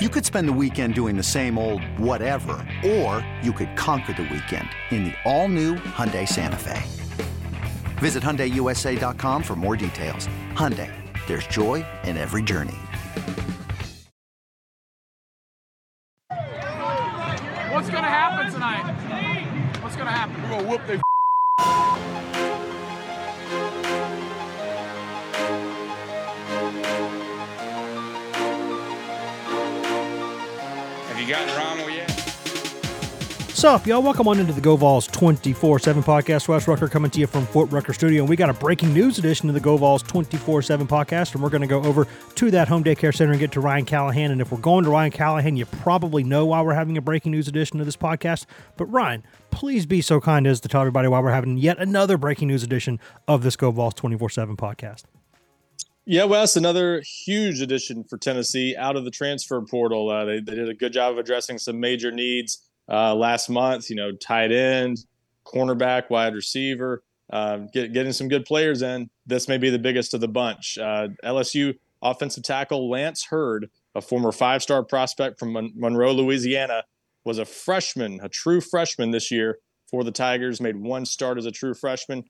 You could spend the weekend doing the same old whatever, or you could conquer the weekend in the all-new Hyundai Santa Fe. Visit HyundaiUSA.com for more details. Hyundai, there's joy in every journey. What's gonna happen tonight? What's gonna happen? We're gonna whoop their gotten Rommel yet? Sup, y'all? Welcome on into the Go Vols 24 7 podcast. Wes Rucker coming to you from Fort Rucker Studio. And we got a breaking news edition of the Go Vols 24 7 podcast. And we're going to go over to that home daycare center and get to Ryan Callahan. And if we're going to Ryan Callahan, you probably know why we're having a breaking news edition of this podcast. But Ryan, please be so kind as to tell everybody why we're having yet another breaking news edition of this Go Vols 24 7 podcast. Yeah, Wes, another huge addition for Tennessee out of the transfer portal. Uh, they, they did a good job of addressing some major needs uh, last month. You know, tight end, cornerback, wide receiver, uh, get, getting some good players in. This may be the biggest of the bunch. Uh, LSU offensive tackle Lance Heard, a former five-star prospect from Mon- Monroe, Louisiana, was a freshman, a true freshman this year for the Tigers. Made one start as a true freshman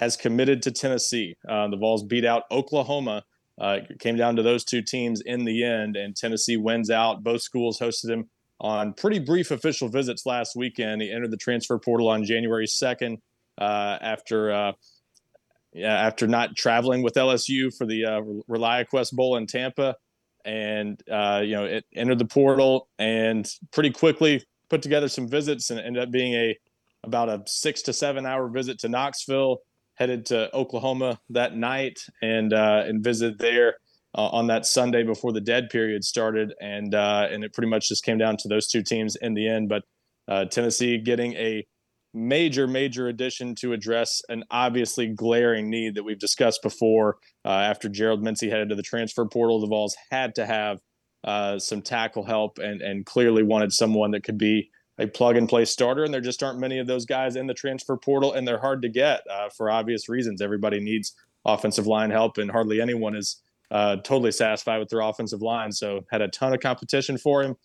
has committed to Tennessee. Uh, the Vols beat out Oklahoma. Uh, came down to those two teams in the end, and Tennessee wins out. Both schools hosted him on pretty brief official visits last weekend. He entered the transfer portal on January 2nd uh, after uh, after not traveling with LSU for the uh, ReliaQuest Bowl in Tampa, and uh, you know it entered the portal and pretty quickly put together some visits and ended up being a about a six to seven hour visit to Knoxville headed to Oklahoma that night and uh, and visited there uh, on that Sunday before the dead period started, and uh, and it pretty much just came down to those two teams in the end. But uh, Tennessee getting a major major addition to address an obviously glaring need that we've discussed before. Uh, after Gerald Mincey headed to the transfer portal, the Vols had to have uh, some tackle help, and and clearly wanted someone that could be a plug and play starter, and there just aren't many of those guys in the transfer portal, and they're hard to get uh, for obvious reasons. Everybody needs offensive line help, and hardly anyone is uh, totally satisfied with their offensive line. So had a ton of competition for him.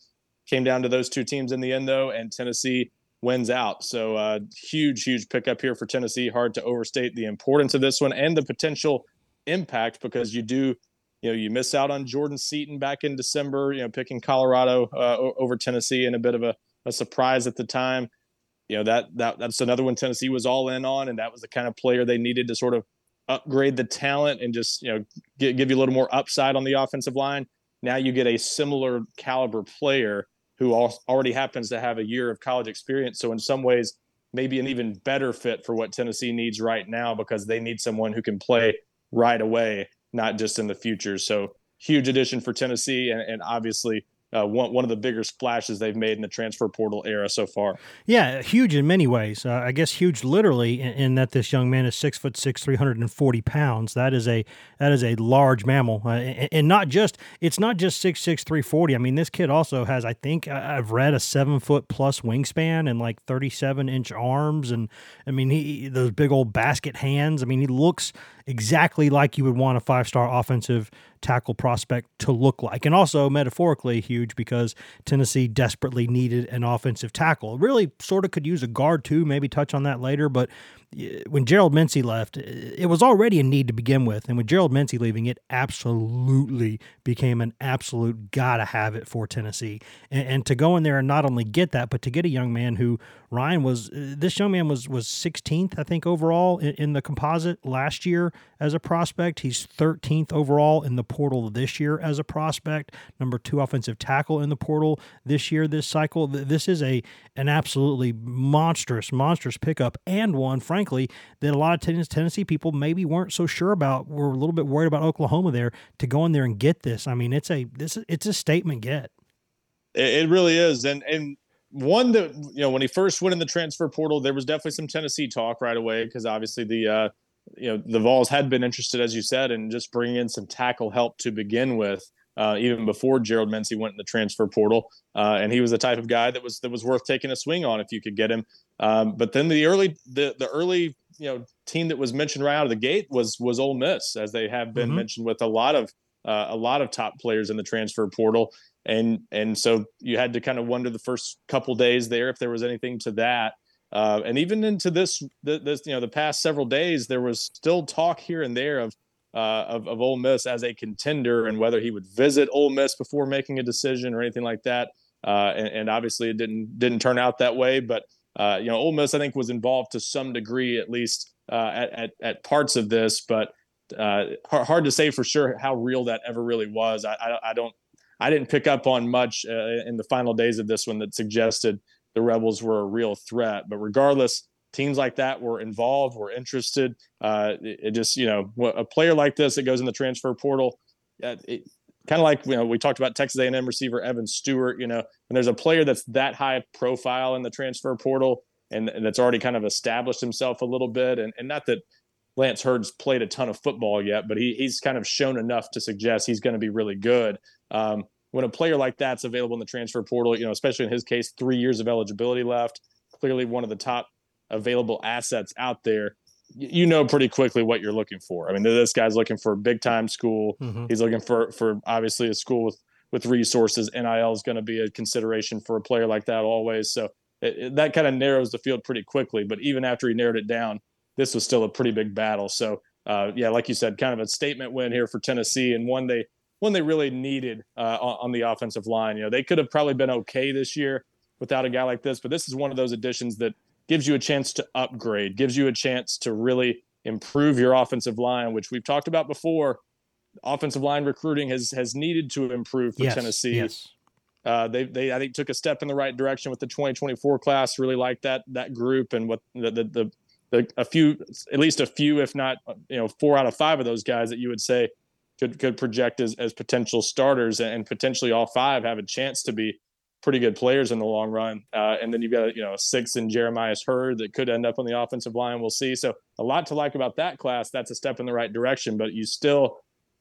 Came down to those two teams in the end, though, and Tennessee wins out. So uh, huge, huge pickup here for Tennessee. Hard to overstate the importance of this one and the potential impact because you do. You know, you miss out on Jordan Seaton back in December. You know, picking Colorado uh, over Tennessee in a bit of a a surprise at the time. You know that that that's another one Tennessee was all in on, and that was the kind of player they needed to sort of upgrade the talent and just you know give, give you a little more upside on the offensive line. Now you get a similar caliber player who already happens to have a year of college experience. So in some ways, maybe an even better fit for what Tennessee needs right now because they need someone who can play right away, not just in the future. So huge addition for Tennessee, and, and obviously uh, one, one of the bigger splashes they've made in the transfer portal era so far. Yeah, huge in many ways. Uh, I guess huge literally in, in, that this young man is six foot six, three hundred and forty pounds. That is a that is a large mammal, uh, and, and, not just it's not just six six three forty. I mean, this kid also has I think I've read a seven foot plus wingspan and like thirty seven inch arms, and I mean he those big old basket hands. I mean he looks exactly like you would want a five star offensive tackle prospect to look like. And also metaphorically huge because Tennessee desperately needed an offensive tackle. Really sort of could use a guard too, maybe touch on that later. But when Gerald Mincey left, it was already a need to begin with, and with Gerald Mincey leaving, it absolutely became an absolute gotta have it for Tennessee. And, and, to go in there and not only get that, but to get a young man who Ryan was, uh, this young man was was 16th, I think, overall in, in the composite last year as a prospect. He's 13th overall in the portal this year as a prospect. Number two offensive tackle in the portal this year, this cycle. This is a an absolutely monstrous, monstrous pickup and one, frankly, that a lot of Tennessee people maybe weren't so sure about. Were a little bit worried about Oklahoma there to go in there and get this. I mean, it's a this it's a statement get. It really is, and and one that you know when he first went in the transfer portal, there was definitely some Tennessee talk right away because obviously the uh, you know the Vols had been interested, as you said, in just bringing in some tackle help to begin with uh, even before Gerald Mincey went in the transfer portal. Uh, and he was the type of guy that was that was worth taking a swing on if you could get him. Um, but then the early the the early you know team that was mentioned right out of the gate was was Ole Miss, as they have been mm-hmm. mentioned with a lot of uh, a lot of top players in the transfer portal. And and so you had to kind of wonder the first couple days there if there was anything to that. Uh, and even into this, this, you know, the past several days, there was still talk here and there of uh, of, of Ole Miss as a contender and whether he would visit Ole Miss before making a decision or anything like that. Uh, and, and, obviously, it didn't didn't turn out that way. But uh, you know, Ole Miss I think was involved to some degree, at least uh, at, at, at parts of this. But uh, hard, to say for sure how real that ever really was. I, I, I don't I didn't pick up on much uh, in the final days of this one that suggested the Rebels were a real threat. But regardless, teams like that were involved, were interested. Uh, it, it, just, you know, a player like this that goes in the transfer portal, uh, kind of like you know we talked about Texas A&M receiver Evan Stewart. You know, when there's a player that's that high profile in the transfer portal and, and that's already kind of established himself a little bit, and, and not that Lance Heard's played a ton of football yet, but he, he's kind of shown enough to suggest he's going to be really good. Um, when a player like that's available in the transfer portal, you know, especially in his case, three years of eligibility left, clearly one of the top available assets out there, you know pretty quickly what you're looking for. I mean, this guy's looking for a big time school. Mm-hmm. He's looking for for obviously a school with with resources. NIL is going to be a consideration for a player like that always. So it, it, that kind of narrows the field pretty quickly. But even after he narrowed it down, this was still a pretty big battle. So uh, yeah, like you said, kind of a statement win here for Tennessee and one they one they really needed uh, on, on the offensive line. You know, they could have probably been okay this year without a guy like this, but this is one of those additions that gives you a chance to upgrade, gives you a chance to really improve your offensive line, which we've talked about before. Offensive line recruiting has has needed to improve for yes, Tennessee. Yes. Uh, they they I think took a step in the right direction with the 2024 class. Really like that that group and what the the, the the, a few at least a few if not you know four out of five of those guys that you would say could could project as, as potential starters and potentially all five have a chance to be pretty good players in the long run. Uh, and then you've got you know six in Jeremiah's Hurd that could end up on the offensive line. We'll see. So a lot to like about that class. That's a step in the right direction, but you still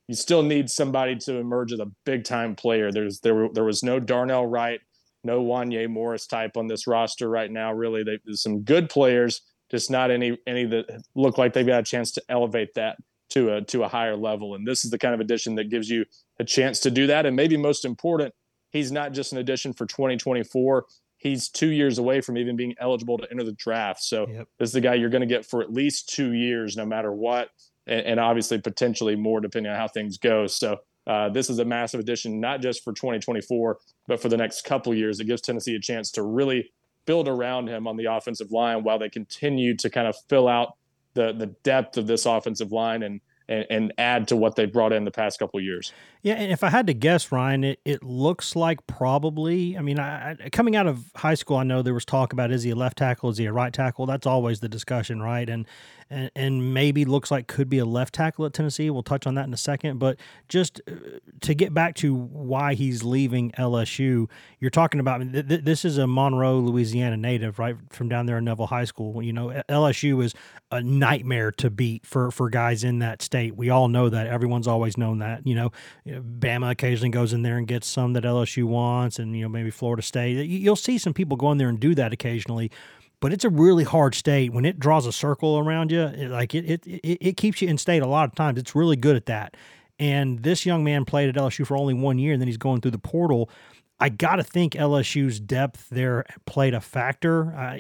you still need somebody to emerge as a big time player. There's there there was no Darnell Wright, no Wanya Morris type on this roster right now. Really, they, there's some good players, just not any any that look like they've got a chance to elevate that to a to a higher level. And this is the kind of addition that gives you a chance to do that. And maybe most important he's not just an addition for 2024. He's two years away from even being eligible to enter the draft. So yep. this is the guy you're going to get for at least two years, no matter what, and, and obviously potentially more depending on how things go. So uh, this is a massive addition, not just for 2024, but for the next couple years. It gives Tennessee a chance to really build around him on the offensive line while they continue to kind of fill out the the depth of this offensive line and and, and add to what they brought in the past couple years. Yeah, and if I had to guess, Ryan, it, it looks like probably. I mean, I, coming out of high school, I know there was talk about is he a left tackle, is he a right tackle? That's always the discussion, right? And and, and maybe looks like could be a left tackle at Tennessee. We'll touch on that in a second. But just uh, to get back to why he's leaving LSU, you're talking about th- th- this is a Monroe, Louisiana native, right from down there in Neville High School. You know, LSU is a nightmare to beat for for guys in that state. We all know that. Everyone's always known that. You know, Bama occasionally goes in there and gets some that LSU wants, and you know maybe Florida State. You'll see some people go in there and do that occasionally but it's a really hard state. When it draws a circle around you it, like it, it, it it keeps you in state a lot of times. It's really good at that. And this young man played at lsu for only one year and then he's going through the portal I got to think LSU's depth there played a factor. Uh,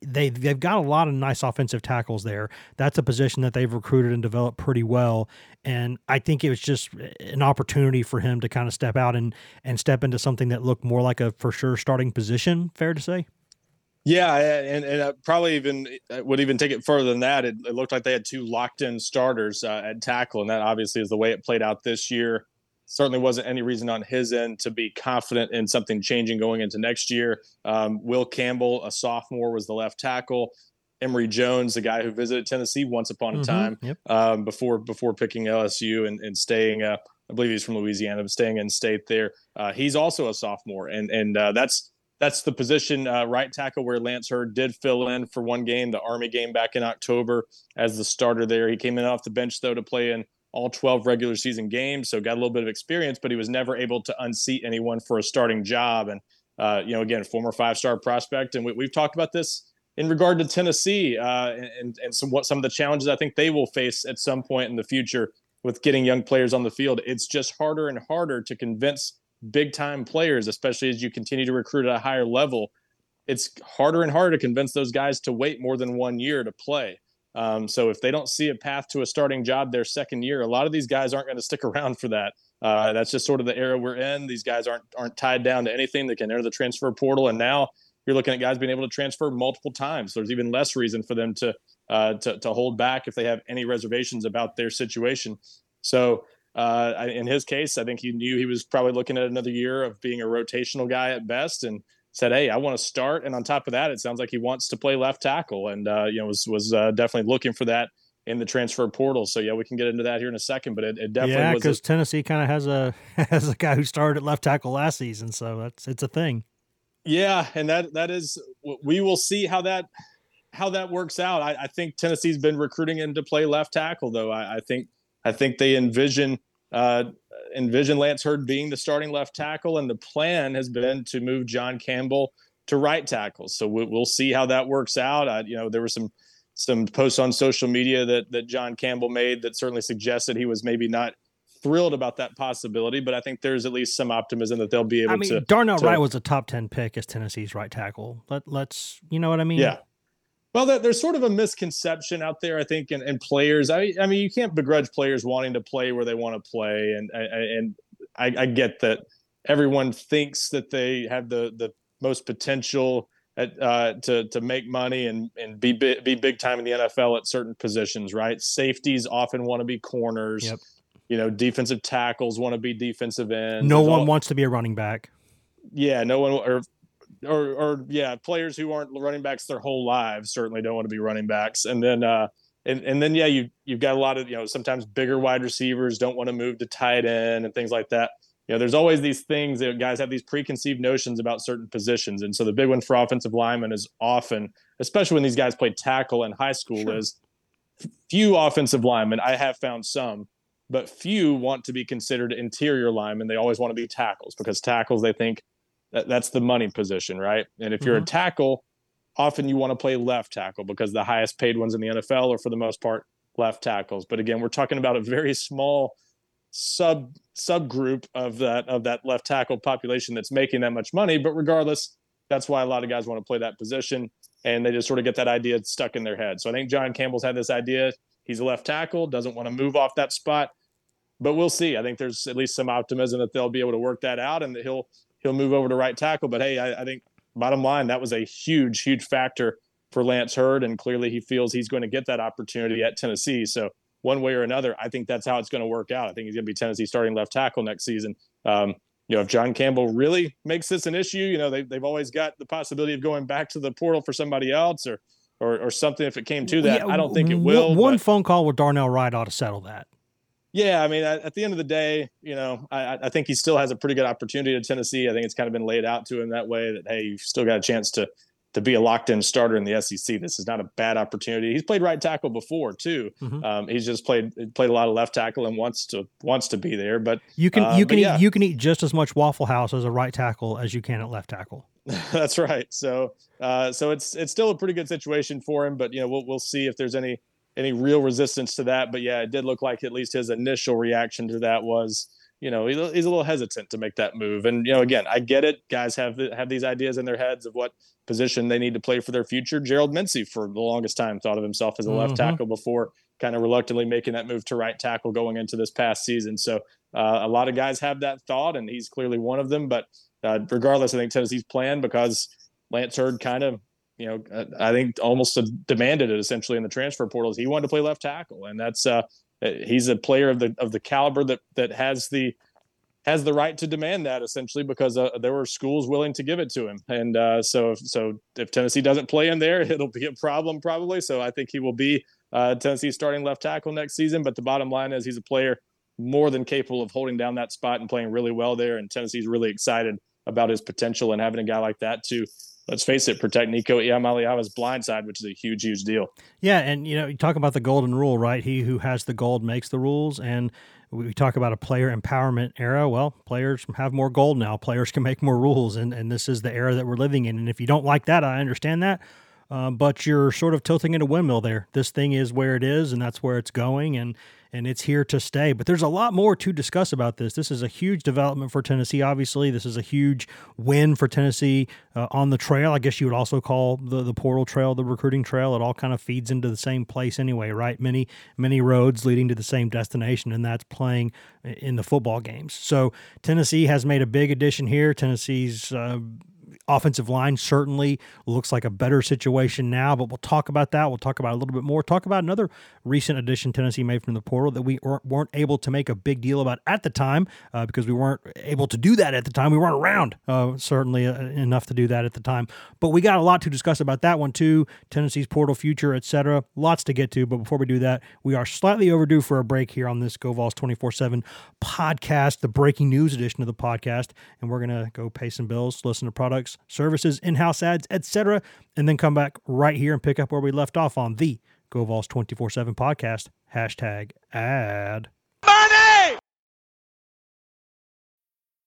they they've got a lot of nice offensive tackles there. That's a position that they've recruited and developed pretty well. And I think it was just an opportunity for him to kind of step out and and step into something that looked more like a for sure starting position. Fair to say. Yeah, and and uh, probably even uh, would even take it further than that. It, it looked like they had two locked in starters uh, at tackle, and that obviously is the way it played out this year. Certainly wasn't any reason on his end to be confident in something changing going into next year. Um, Will Campbell, a sophomore, was the left tackle. Emery Jones, the guy who visited Tennessee once upon a mm-hmm, time yep. um, before before picking LSU and, and staying. Uh, I believe he's from Louisiana, but staying in state there. Uh, he's also a sophomore, and and uh, that's that's the position uh, right tackle where Lance Heard did fill in for one game, the Army game back in October as the starter there. He came in off the bench though to play in all 12 regular season games, so got a little bit of experience, but he was never able to unseat anyone for a starting job. And uh, you know, again, former five star prospect, and we, have talked about this in regard to Tennessee uh, and and some what some of the challenges I think they will face at some point in the future with getting young players on the field. It's just harder and harder to convince big time players, especially as you continue to recruit at a higher level, it's harder and harder to convince those guys to wait more than one year to play. Um, so if they don't see a path to a starting job their second year, a lot of these guys aren't going to stick around for that. Uh, that's just sort of the era we're in. These guys aren't aren't tied down to anything. They can enter the transfer portal, and now you're looking at guys being able to transfer multiple times. There's even less reason for them to uh, to, to hold back if they have any reservations about their situation. So uh, in his case, I think he knew he was probably looking at another year of being a rotational guy at best, and said, "Hey, I want to start." And on top of that, it sounds like he wants to play left tackle, and uh, you know was was uh, definitely looking for that in the transfer portal. So yeah, we can get into that here in a second, but it, it definitely yeah, because Tennessee kind of has a has a guy who started at left tackle last season, so that's it's a thing. Yeah, and that that is we will see how that how that works out. I, I think Tennessee's been recruiting him to play left tackle, though. I, I think I think they envision uh, envision Lance Heard being the starting left tackle, and the plan has been to move John Campbell to right tackle. So we, will see how that works out. I, you know, there were some some posts on social media that that John Campbell made that certainly suggested he was maybe not thrilled about that possibility, but I think there's at least some optimism that they'll be able I mean, to. Darnell to, Wright was a top ten pick as Tennessee's right tackle. Let let's you know what I mean. Yeah, well, there's sort of a misconception out there, I think, in, in players. I, I, mean, you can't begrudge players wanting to play where they want to play, and and I, I get that everyone thinks that they have the the most potential at, uh, to to make money and and be be big time in the NFL at certain positions, right? Safeties often want to be corners. Yep. You know, defensive tackles want to be defensive ends. No one all, wants to be a running back. Yeah, no one or or or yeah, players who aren't running backs their whole lives certainly don't want to be running backs. And then uh and and then yeah, you you've got a lot of you know sometimes bigger wide receivers don't want to move to tight end and things like that. You know, there's always these things that guys have these preconceived notions about certain positions, and so the big one for offensive linemen is often, especially when these guys play tackle in high school, sure. is few offensive linemen. I have found some, but few want to be considered interior linemen. They always want to be tackles because tackles they think that, that's the money position, right? And if you're mm-hmm. a tackle, often you want to play left tackle because the highest paid ones in the NFL are for the most part left tackles. But again, we're talking about a very small sub subgroup of that of that left tackle population that's making that much money. But regardless, that's why a lot of guys want to play that position, and they just sort of get that idea stuck in their head. So I think John Campbell's had this idea. He's a left tackle, doesn't want to move off that spot, but we'll see. I think there's at least some optimism that they'll be able to work that out, and that he'll he'll move over to right tackle. But hey, I, I think bottom line, that was a huge, huge factor for Lance Heard, and clearly he feels he's going to get that opportunity at Tennessee. So one way or another, I think that's how it's going to work out. I think he's going to be Tennessee starting left tackle next season. Um, you know, if John Campbell really makes this an issue, you know, they, they've always got the possibility of going back to the portal for somebody else or, or, or something if it came to that. Yeah, I don't think it will. One but, phone call with Darnell Wright ought to settle that. Yeah, I mean, at, the end of the day, you know, I, I, think he still has a pretty good opportunity at Tennessee. I think it's kind of been laid out to him that way that hey, you've still got a chance to to be a locked in starter in the SEC. This is not a bad opportunity. He's played right tackle before too. Mm-hmm. Um, he's just played played a lot of left tackle and wants to wants to be there. But you can uh, you can eat, yeah. you can eat just as much Waffle House as a right tackle as you can at left tackle. That's right. So uh, so it's it's still a pretty good situation for him. But you know we'll we'll see if there's any any real resistance to that. But yeah, it did look like at least his initial reaction to that was you know, he's a little hesitant to make that move. And, you know, again, I get it. Guys have have these ideas in their heads of what position they need to play for their future. Gerald Mincey, for the longest time, thought of himself as a left mm-hmm. tackle before kind of reluctantly making that move to right tackle going into this past season. So uh, a lot of guys have that thought, and he's clearly one of them. But uh, regardless, I think Tennessee's plan because Lance Heard kind of, you know, uh, I think almost demanded it essentially in the transfer portals. He wanted to play left tackle, and that's uh, uh, he's a player of the of the caliber that that has the has the right to demand that essentially because uh, there were schools willing to give it to him. And uh, so, so if Tennessee doesn't play in there, it'll be a problem probably. So I think he will be uh, Tennessee's starting left tackle next season. But the bottom line is he's a player more than capable of holding down that spot and playing really well there. And Tennessee's really excited about his potential and having a guy like that to let's face it, protect Nico Iamaleava's blind side, which is a huge, huge deal. Yeah, and you know, you talk about the golden rule, right? He who has the gold makes the rules, and we talk about a player empowerment era. Well, players have more gold now. Players can make more rules, and and this is the era that we're living in. And if you don't like that, I understand that. Uh, but you're sort of tilting in a windmill there. This thing is where it is, and that's where it's going. And and it's here to stay. But there's a lot more to discuss about this. This is a huge development for Tennessee, obviously. This is a huge win for Tennessee uh, on the trail. I guess you would also call the, the portal trail the recruiting trail. It all kind of feeds into the same place anyway, right? Many, many roads leading to the same destination, and that's playing in the football games. So Tennessee has made a big addition here. Tennessee's. Uh, offensive line certainly looks like a better situation now, but we'll talk about that. We'll talk about a little bit more. Talk about another recent addition Tennessee made from the portal that we weren't able to make a big deal about at the time uh, because we weren't able to do that at the time. We weren't around uh, certainly uh, enough to do that at the time. But we got a lot to discuss about that one too. Tennessee's portal future, etc. Lots to get to. But before we do that, we are slightly overdue for a break here on this GoVols 24 7 podcast, the breaking news edition of the podcast. And we're going to go pay some bills, listen to products services, in-house ads, etc., and then come back right here and pick up where we left off on the GoVols 24/7 podcast. Hashtag ad.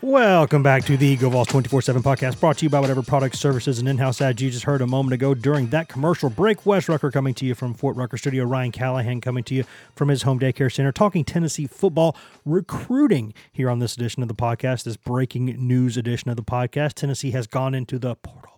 Welcome back to the GoVols 24 7 podcast brought to you by whatever products, services, and in house ads you just heard a moment ago during that commercial break. Wes Rucker coming to you from Fort Rucker Studio. Ryan Callahan coming to you from his home daycare center, talking Tennessee football recruiting here on this edition of the podcast, this breaking news edition of the podcast. Tennessee has gone into the portal,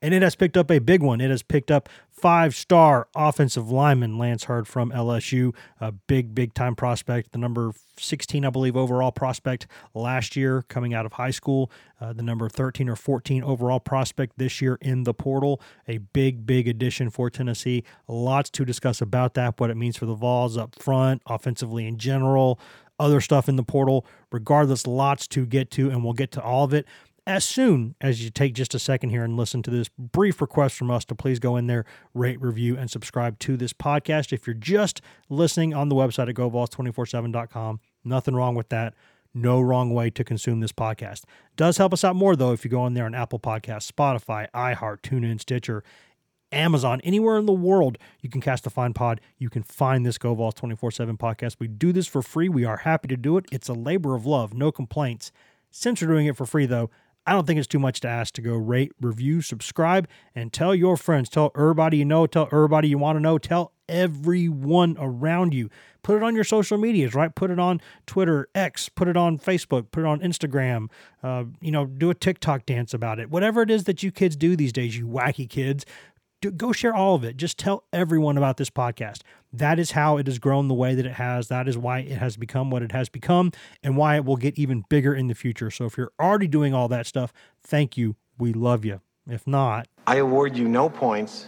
and it has picked up a big one. It has picked up five star offensive lineman Lance Heard from LSU, a big, big time prospect, the number 16, I believe, overall prospect last year coming out of high school, uh, the number 13 or 14 overall prospect this year in the portal. A big, big addition for Tennessee. Lots to discuss about that, what it means for the Vols up front, offensively in general, other stuff in the portal. Regardless, lots to get to, and we'll get to all of it as soon as you take just a second here and listen to this brief request from us to please go in there, rate, review, and subscribe to this podcast. If you're just listening on the website at govols247.com, nothing wrong with that. No wrong way to consume this podcast. Does help us out more though if you go in there on Apple Podcasts, Spotify, iHeart, TuneIn, Stitcher, Amazon, anywhere in the world you can cast a fine pod. You can find this GoVols 24 7 podcast. We do this for free. We are happy to do it. It's a labor of love, no complaints. Since we're doing it for free, though, I don't think it's too much to ask to go rate, review, subscribe, and tell your friends. Tell everybody you know. Tell everybody you want to know. Tell everyone around you. Put it on your social medias, right? Put it on Twitter, X, put it on Facebook, put it on Instagram. Uh, you know, do a TikTok dance about it. Whatever it is that you kids do these days, you wacky kids, go share all of it. Just tell everyone about this podcast. That is how it has grown the way that it has. That is why it has become what it has become and why it will get even bigger in the future. So if you're already doing all that stuff, thank you. We love you. If not, I award you no points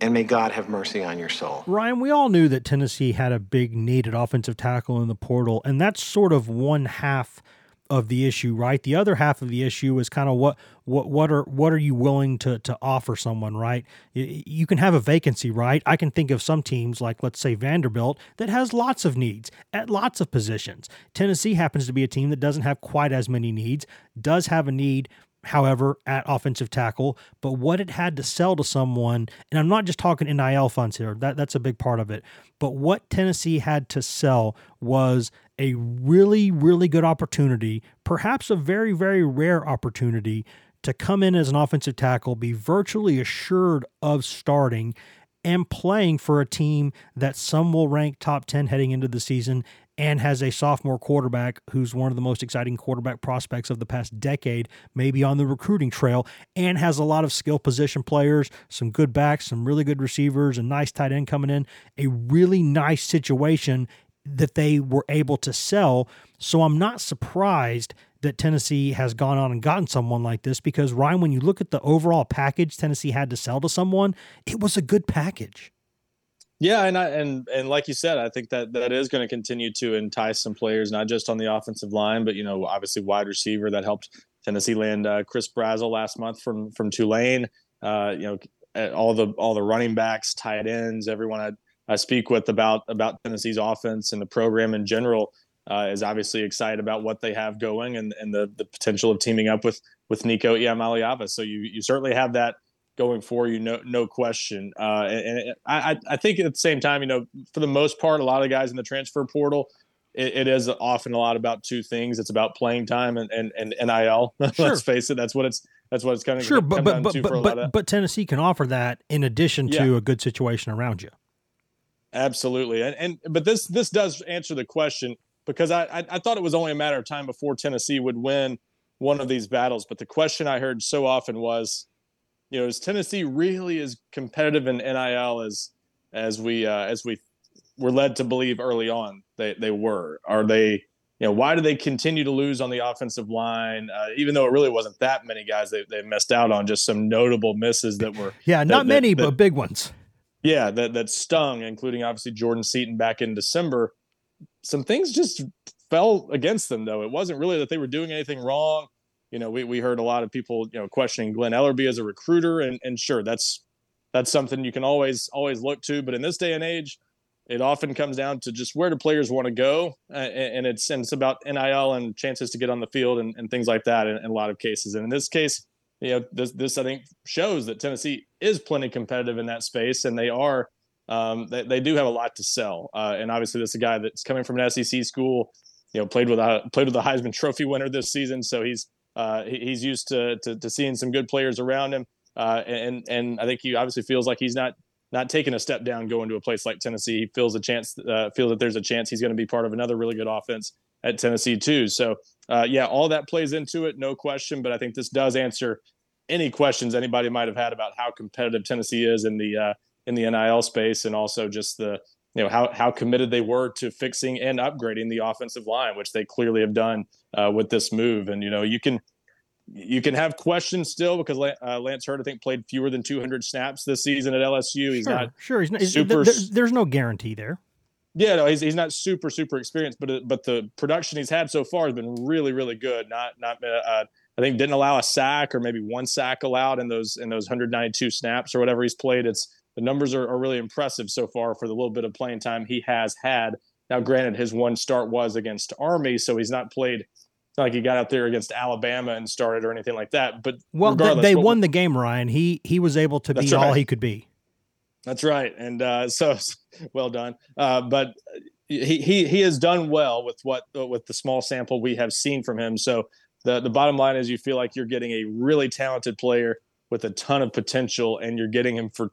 and may God have mercy on your soul. Ryan, we all knew that Tennessee had a big need at offensive tackle in the portal, and that's sort of one half of the issue, right? The other half of the issue is kind of what what what are what are you willing to to offer someone, right? You can have a vacancy, right? I can think of some teams like let's say Vanderbilt that has lots of needs at lots of positions. Tennessee happens to be a team that doesn't have quite as many needs, does have a need however, at offensive tackle, but what it had to sell to someone, and I'm not just talking NIL funds here, that, that's a big part of it, but what Tennessee had to sell was a really, really good opportunity, perhaps a very, very rare opportunity to come in as an offensive tackle, be virtually assured of starting and playing for a team that some will rank top 10 heading into the season and has a sophomore quarterback who's one of the most exciting quarterback prospects of the past decade, maybe on the recruiting trail, and has a lot of skill position players, some good backs, some really good receivers, a nice tight end coming in, a really nice situation that they were able to sell. So I'm not surprised that Tennessee has gone on and gotten someone like this because Ryan, when you look at the overall package Tennessee had to sell to someone, it was a good package. Yeah, and I, and and like you said, I think that that is going to continue to entice some players, not just on the offensive line, but you know, obviously wide receiver that helped Tennessee land uh, Chris Brazzell last month from from Tulane. Uh, you know, all the all the running backs, tight ends, everyone I, I speak with about about Tennessee's offense and the program in general uh, is obviously excited about what they have going and and the the potential of teaming up with with Nico Iamaleava. So you you certainly have that going for you, no no question. Uh, and, and I I think at the same time, you know, for the most part, a lot of guys in the transfer portal, it, it is often a lot about two things. It's about playing time and and, and NIL. Sure. Let's face it, that's what it's that's what it's kind of sure. But but but but, but, but, Tennessee can offer that in addition to yeah. a good situation around you. Absolutely, and and but this this does answer the question because I, I I thought it was only a matter of time before Tennessee would win one of these battles. But the question I heard so often was you know, is Tennessee really as competitive in NIL as as we uh, as we were led to believe early on they they were? Are they you know why do they continue to lose on the offensive line uh, even though it really wasn't that many guys they, they missed out on just some notable misses that were yeah not that, many that, but big ones. Yeah that that stung including obviously jordan seaton back in december. Some things just fell against them though. It wasn't really that they were doing anything wrong you know, we, we heard a lot of people, you know, questioning Glen Elarbee as a recruiter, and and sure, that's that's something you can always always look to. But in this day and age, it often comes down to just where do players want to go, and, and it's and it's about NIL and chances to get on the field and, and things like that in, in a lot of cases. And in this case, you know, this this I think shows that Tennessee is plenty competitive in that space, and they are. Um, they, they do have a lot to sell, uh, and obviously, this is a guy that's coming from an SEC school. You know, played with a played with a Heisman Trophy winner this season, so he's uh, he's used to, to, to seeing some good players around him, uh, and and I think he obviously feels like he's not not taking a step down going to a place like Tennessee. He feels a chance, uh, feels that there's a chance he's going to be part of another really good offense at Tennessee too. So uh, yeah, all that plays into it, no question. But I think this does answer any questions anybody might have had about how competitive Tennessee is in the uh, in the NIL space, and also just the you know how how committed they were to fixing and upgrading the offensive line, which they clearly have done uh, with this move. And you know you can you can have questions still because uh, Lance Heard I think played fewer than 200 snaps this season at LSU. He's sure, not sure. He's not super. There's, there's no guarantee there. Yeah, no, he's, he's not super super experienced, but but the production he's had so far has been really really good. Not not uh, I think didn't allow a sack or maybe one sack allowed in those in those 192 snaps or whatever he's played. It's the numbers are, are really impressive so far for the little bit of playing time he has had. Now, granted, his one start was against Army, so he's not played. Not like he got out there against Alabama and started or anything like that. But well, they won the game, Ryan. He he was able to be right. all he could be. That's right, and uh, so well done. Uh, but he he he has done well with what with the small sample we have seen from him. So the the bottom line is, you feel like you're getting a really talented player with a ton of potential, and you're getting him for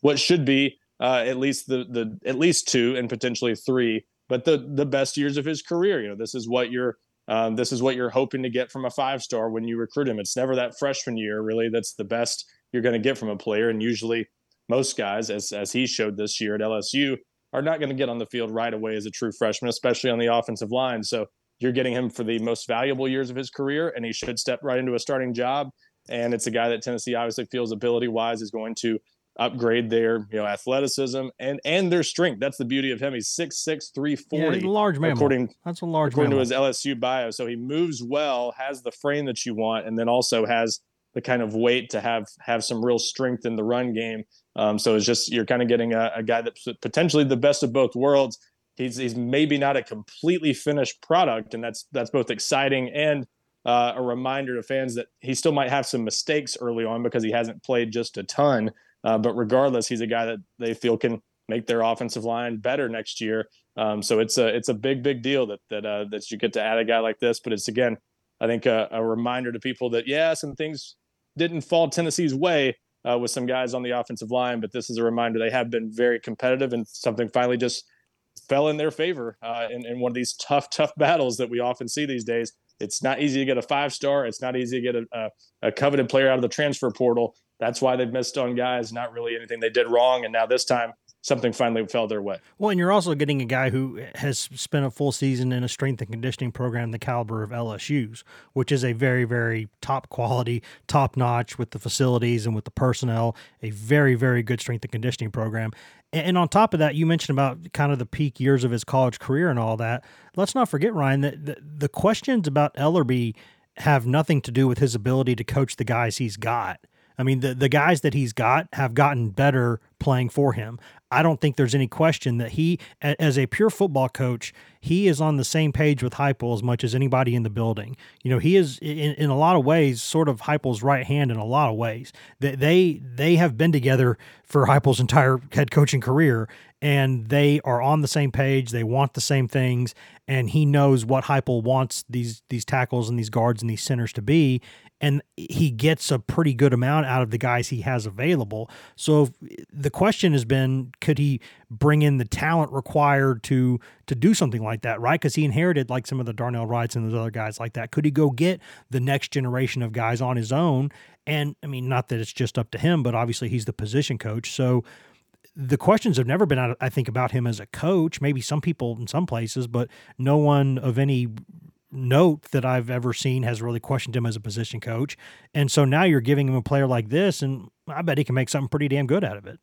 what should be uh, at least the the at least two and potentially three, but the the best years of his career. You know, this is what you're um, this is what you're hoping to get from a five star when you recruit him. It's never that freshman year really that's the best you're going to get from a player. And usually, most guys, as as he showed this year at LSU, are not going to get on the field right away as a true freshman, especially on the offensive line. So you're getting him for the most valuable years of his career, and he should step right into a starting job. And it's a guy that Tennessee obviously feels ability wise is going to upgrade their you know athleticism and and their strength. That's the beauty of him. He's 6'6", 340. Yeah, large man. According that's a large according mammal. to his LSU bio. So he moves well, has the frame that you want, and then also has the kind of weight to have have some real strength in the run game. Um, so it's just you're kind of getting a, a guy that's potentially the best of both worlds. He's he's maybe not a completely finished product, and that's that's both exciting and uh, a reminder to fans that he still might have some mistakes early on because he hasn't played just a ton. Uh, but regardless, he's a guy that they feel can make their offensive line better next year. Um, so it's a it's a big big deal that that uh, that you get to add a guy like this. But it's again, I think a, a reminder to people that yeah, some things didn't fall Tennessee's way uh, with some guys on the offensive line, but this is a reminder they have been very competitive and something finally just fell in their favor uh, in, in one of these tough tough battles that we often see these days. It's not easy to get a five star. It's not easy to get a, a, a coveted player out of the transfer portal. That's why they've missed on guys. Not really anything they did wrong, and now this time something finally fell their way. Well, and you're also getting a guy who has spent a full season in a strength and conditioning program the caliber of LSU's, which is a very, very top quality, top notch with the facilities and with the personnel, a very, very good strength and conditioning program. And on top of that, you mentioned about kind of the peak years of his college career and all that. Let's not forget, Ryan, that the, questions about Elarbee have nothing to do with his ability to coach the guys he's got. I mean, the, the guys that he's got have gotten better playing for him. I don't think there's any question that he, as a pure football coach, he is on the same page with Heupel as much as anybody in the building. You know, he is in, in a lot of ways sort of Heupel's right hand in a lot of ways. They they, they have been together for Heupel's entire head coaching career, and they are on the same page. They want the same things, and he knows what Heupel wants these these tackles and these guards and these centers to be, and he gets a pretty good amount out of the guys he has available. So the question has been, could he bring in the talent required to to do something like that, right? Because he inherited like some of the Darnell Wrights and those other guys like that. Could he go get the next generation of guys on his own? And I mean, not that it's just up to him, but obviously he's the position coach. So the questions have never been, I think, about him as a coach. Maybe some people in some places, but no one of any note that I've ever seen has really questioned him as a position coach. And so now you're giving him a player like this, and I bet he can make something pretty damn good out of it.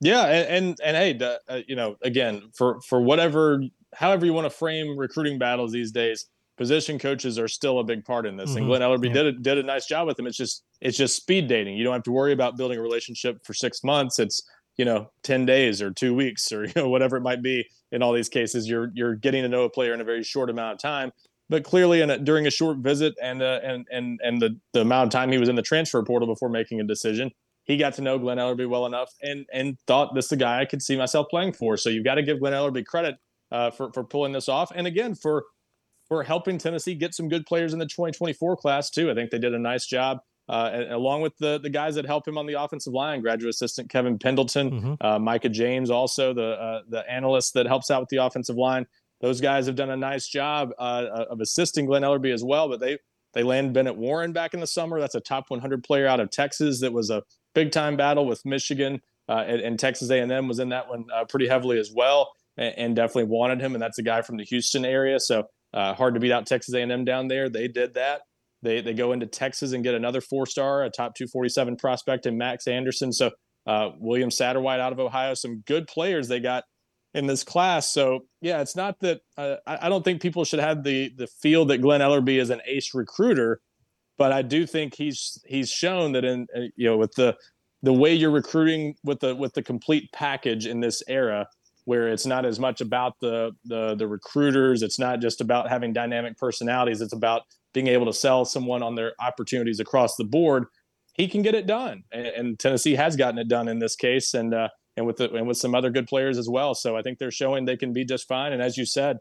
Yeah, and and, and hey, uh, you know, again, for for whatever, however you want to frame recruiting battles these days, position coaches are still a big part in this. Mm-hmm. And Glen Elarbee yeah. did a, did a nice job with him. It's just it's just speed dating. You don't have to worry about building a relationship for six months. It's you know 10 days or two weeks or you know whatever it might be in all these cases you're you're getting to know a player in a very short amount of time but clearly in a, during a short visit and uh, and and and the, the amount of time he was in the transfer portal before making a decision he got to know Glen Elarbee well enough and and thought this is the guy I could see myself playing for so you've got to give Glen Elarbee credit uh, for for pulling this off and again for for helping Tennessee get some good players in the 2024 class too I think they did a nice job uh, along with the the guys that help him on the offensive line, graduate assistant Kevin Pendleton, mm-hmm. uh, Micah James, also the uh, the analyst that helps out with the offensive line. Those guys have done a nice job uh, of assisting Glen Elarbee as well. But they they landed Bennett Warren back in the summer. That's a top 100 player out of Texas. That was a big time battle with Michigan uh, and, and, Texas A&M was in that one uh, pretty heavily as well, and, and, definitely wanted him. And that's a guy from the Houston area, so hard to beat out Texas A&M down there. They did that. They they go into Texas and get another four star, a top 247 prospect in Max Anderson. So uh, William Satterwhite out of Ohio, some good players they got in this class. So yeah, it's not that uh, I, I, don't think people should have the the feel that Glen Elarbee is an ace recruiter, but I do think he's he's shown that in uh, you know with the the way you're recruiting with the with the complete package in this era where it's not as much about the the the recruiters it's not just about having dynamic personalities it's about being able to sell someone on their opportunities across the board, he can get it done. And, and Tennessee has gotten it done in this case, and uh, and with the, and with some other good players as well. So I think they're showing they can be just fine. And as you said,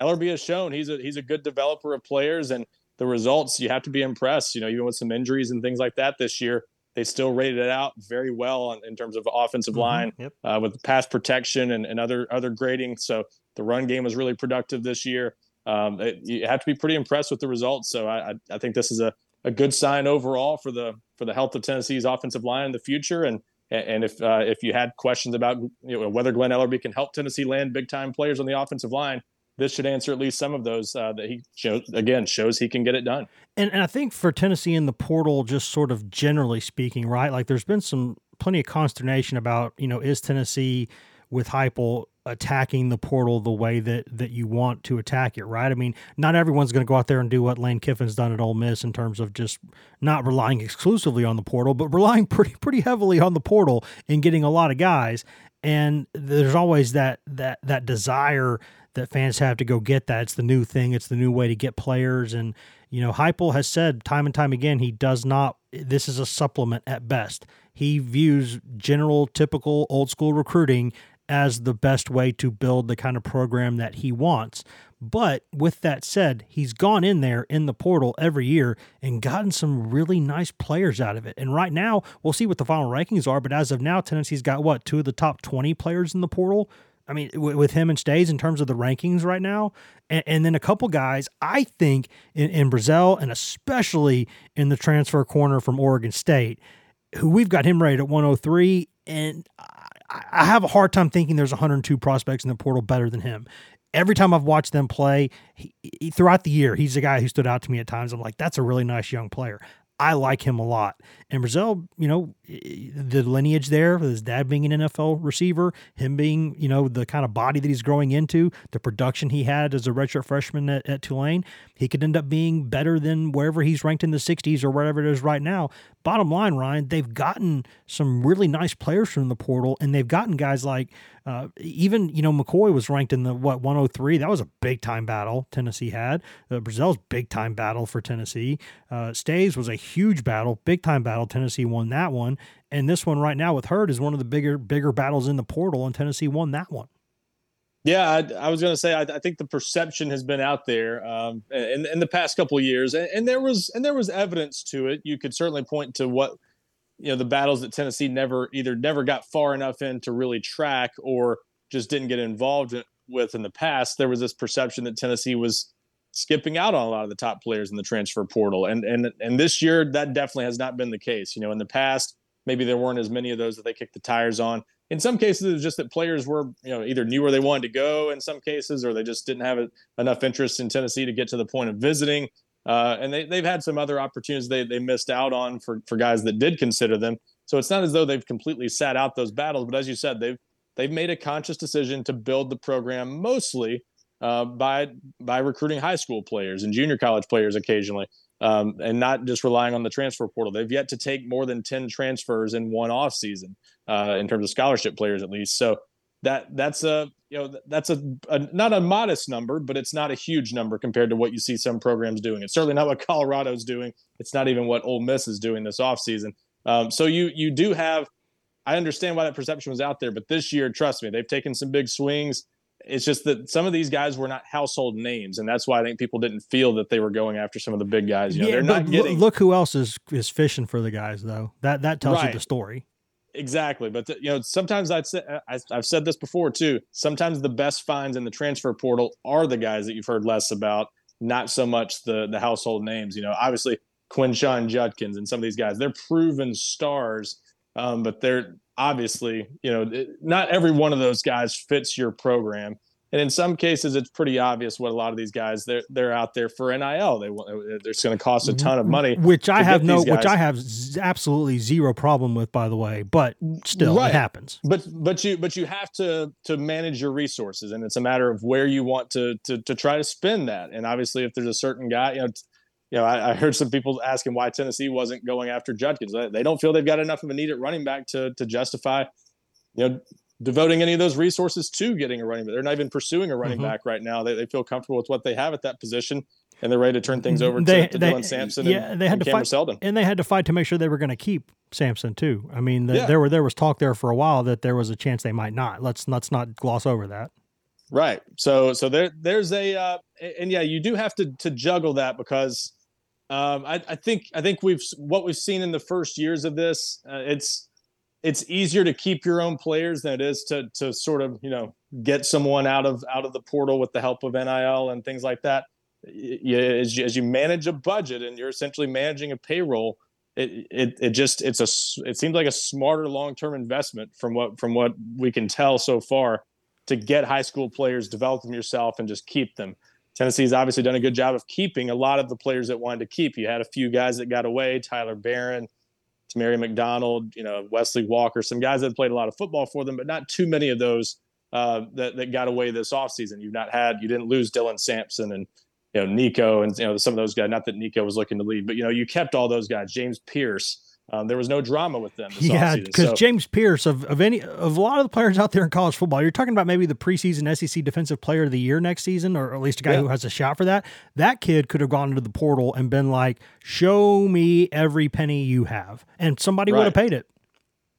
Elarbee has shown he's a he's a good developer of players, and the results you have to be impressed. You know, even with some injuries and things like that this year, they still rated it out very well in, in terms of offensive mm-hmm. line yep. uh, with pass protection and, and other other grading. So the run game was really productive this year um, it, you have to be pretty impressed with the results. So I, I think this is a, a good sign overall for the for the health of Tennessee's offensive line in the future. And and if uh, if you had questions about you know, whether Glen Elarbee can help Tennessee land big time players on the offensive line, this should answer at least some of those uh, that he shows again shows he can get it done. And, and I think for Tennessee in the portal, just sort of generally speaking, right? Like there's been some plenty of consternation about you know is Tennessee with Heupel attacking the portal the way that that you want to attack it, right? I mean, not everyone's going to go out there and do what Lane Kiffin's done at Ole Miss in terms of just not relying exclusively on the portal, but relying pretty pretty heavily on the portal and getting a lot of guys. And there's always that that that desire that fans have to go get that. It's the new thing. It's the new way to get players. And you know, Heupel has said time and time again he does not. This is a supplement at best. He views general, typical, old school recruiting as the best way to build the kind of program that he wants. But with that said, he's gone in there in the portal every year and gotten some really nice players out of it. And right now, we'll see what the final rankings are. But as of now, Tennessee's got what, two of the top 20 players in the portal? I mean, with him and Staes in terms of the rankings right now. And, and then a couple guys, I think, in, in Brazzell and especially in the transfer corner from Oregon State, who we've got him rated at 103. And I have a hard time thinking there's 102 prospects in the portal better than him. Every time I've watched them play he, he, throughout the year, he's a guy who stood out to me at times. I'm like, that's a really nice young player. I like him a lot. And Brazzell, you know, the lineage there, his dad being an NFL receiver, him being, you know, the kind of body that he's growing into, the production he had as a redshirt freshman at, at Tulane, he could end up being better than wherever he's ranked in the 60s or wherever it is right now. Bottom line, Ryan, they've gotten some really nice players from the portal, and they've gotten guys like uh, even you know McCoy was ranked in the what 103. That was a big time battle Tennessee had. Uh, Brazzell's big time battle for Tennessee. Uh, Staes was a huge battle, big time battle. Tennessee won that one, and this one right now with Heard is one of the bigger bigger battles in the portal, and Tennessee won that one. Yeah, I, I was going to say I, I, think the perception has been out there um, in, in the past couple of years, and, and, there was and there was evidence to it. You could certainly point to what you know the battles that Tennessee never either never got far enough in to really track or just didn't get involved with in the past. There was this perception that Tennessee was skipping out on a lot of the top players in the transfer portal, and and and this year that definitely has not been the case. You know, in the past maybe there weren't as many of those that they kicked the tires on. In some cases it was just that players were you know either knew where they wanted to go in some cases or they just didn't have enough interest in tennessee to get to the point of visiting. Uh, and they, they've had some other opportunities they, they missed out on for, for guys that did consider them. So it's not as though they've completely sat out those battles but as you said they've they've made a conscious decision to build the program mostly uh, by by recruiting high school players and junior college players occasionally um, and not just relying on the transfer portal. They've yet to take more than 10 transfers in one off season uh, in terms of scholarship players, at least. So that that's a you know that's a, a, not a modest number, but it's not a huge number compared to what you see some programs doing. It's certainly not what Colorado's doing. It's not even what Ole Miss is doing this offseason. Um, so you you do have. I understand why that perception was out there, but this year, trust me, they've taken some big swings it's just that some of these guys were not household names, and that's why I think people didn't feel that they were going after some of the big guys. You know, yeah, they're not getting. Look who else is is fishing for the guys though. That that tells right. you the story. Exactly, but you know sometimes I'd say I, I've said this before too. Sometimes the best finds in the transfer portal are the guys that you've heard less about, not so much the the household names. You know, obviously Quinshon Judkins and some of these guys, they're proven stars, um, but they're obviously, you know, not every one of those guys fits your program. And in some cases, it's pretty obvious what a lot of these guys they're they're out there for NIL. They want it's going to cost a mm-hmm. ton of money, mm-hmm. which I have no, which I have absolutely zero problem with, by the way. But still, right. it happens. But but you but you have to to manage your resources, and it's a matter of where you want to to to try to spend that. And obviously, if there's a certain guy, you know, you know, I, I, heard some people asking why Tennessee wasn't going after Judkins. They don't feel they've got enough of a need at running back to to justify, you know, devoting any of those resources to getting a running back. They're not even pursuing a running mm-hmm. back right now. They, they feel comfortable with what they have at that position, and they're ready to turn things over they, to, to they, Dylan Sampson. Yeah, and, they had to fight, Seldon. and they had to fight to make sure they were going to keep Sampson too. I mean, the, yeah. there were there was talk there for a while that there was a chance they might not. Let's let's not gloss over that. Right. So so there there's a uh, and yeah, you do have to to juggle that because um, I, I, think I think we've what we've seen in the first years of this. Uh, it's it's easier to keep your own players than it is to to sort of you know get someone out of out of the portal with the help of NIL and things like that. you, as, you, as you manage a budget and you're essentially managing a payroll, it, it it just it's a it seems like a smarter long term investment from what from what we can tell so far to get high school players, develop them yourself, and just keep them. Tennessee's obviously done a good job of keeping a lot of the players that wanted to keep. You had a few guys that got away, Tyler Baron, Mary McDonald, you know, Wesley Walker, some guys that played a lot of football for them, but not too many of those uh, that, that got away this offseason. You've not had, you didn't lose Dylan Sampson and, you know, Nico and, you know, some of those guys, not that Nico was looking to leave, but, you know, you kept all those guys, James Pierce, um, there was no drama with them. yeah, because so, James Pierce of, of any of a lot of the players out there in college football, you're talking about maybe the preseason SEC Defensive Player of the Year next season, or at least a guy yeah. who has a shot for that. That kid could have gone into the portal and been like, "Show me every penny you have," and somebody right. would have paid it.